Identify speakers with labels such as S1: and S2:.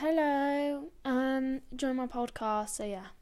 S1: hello. Um, join my podcast. So yeah.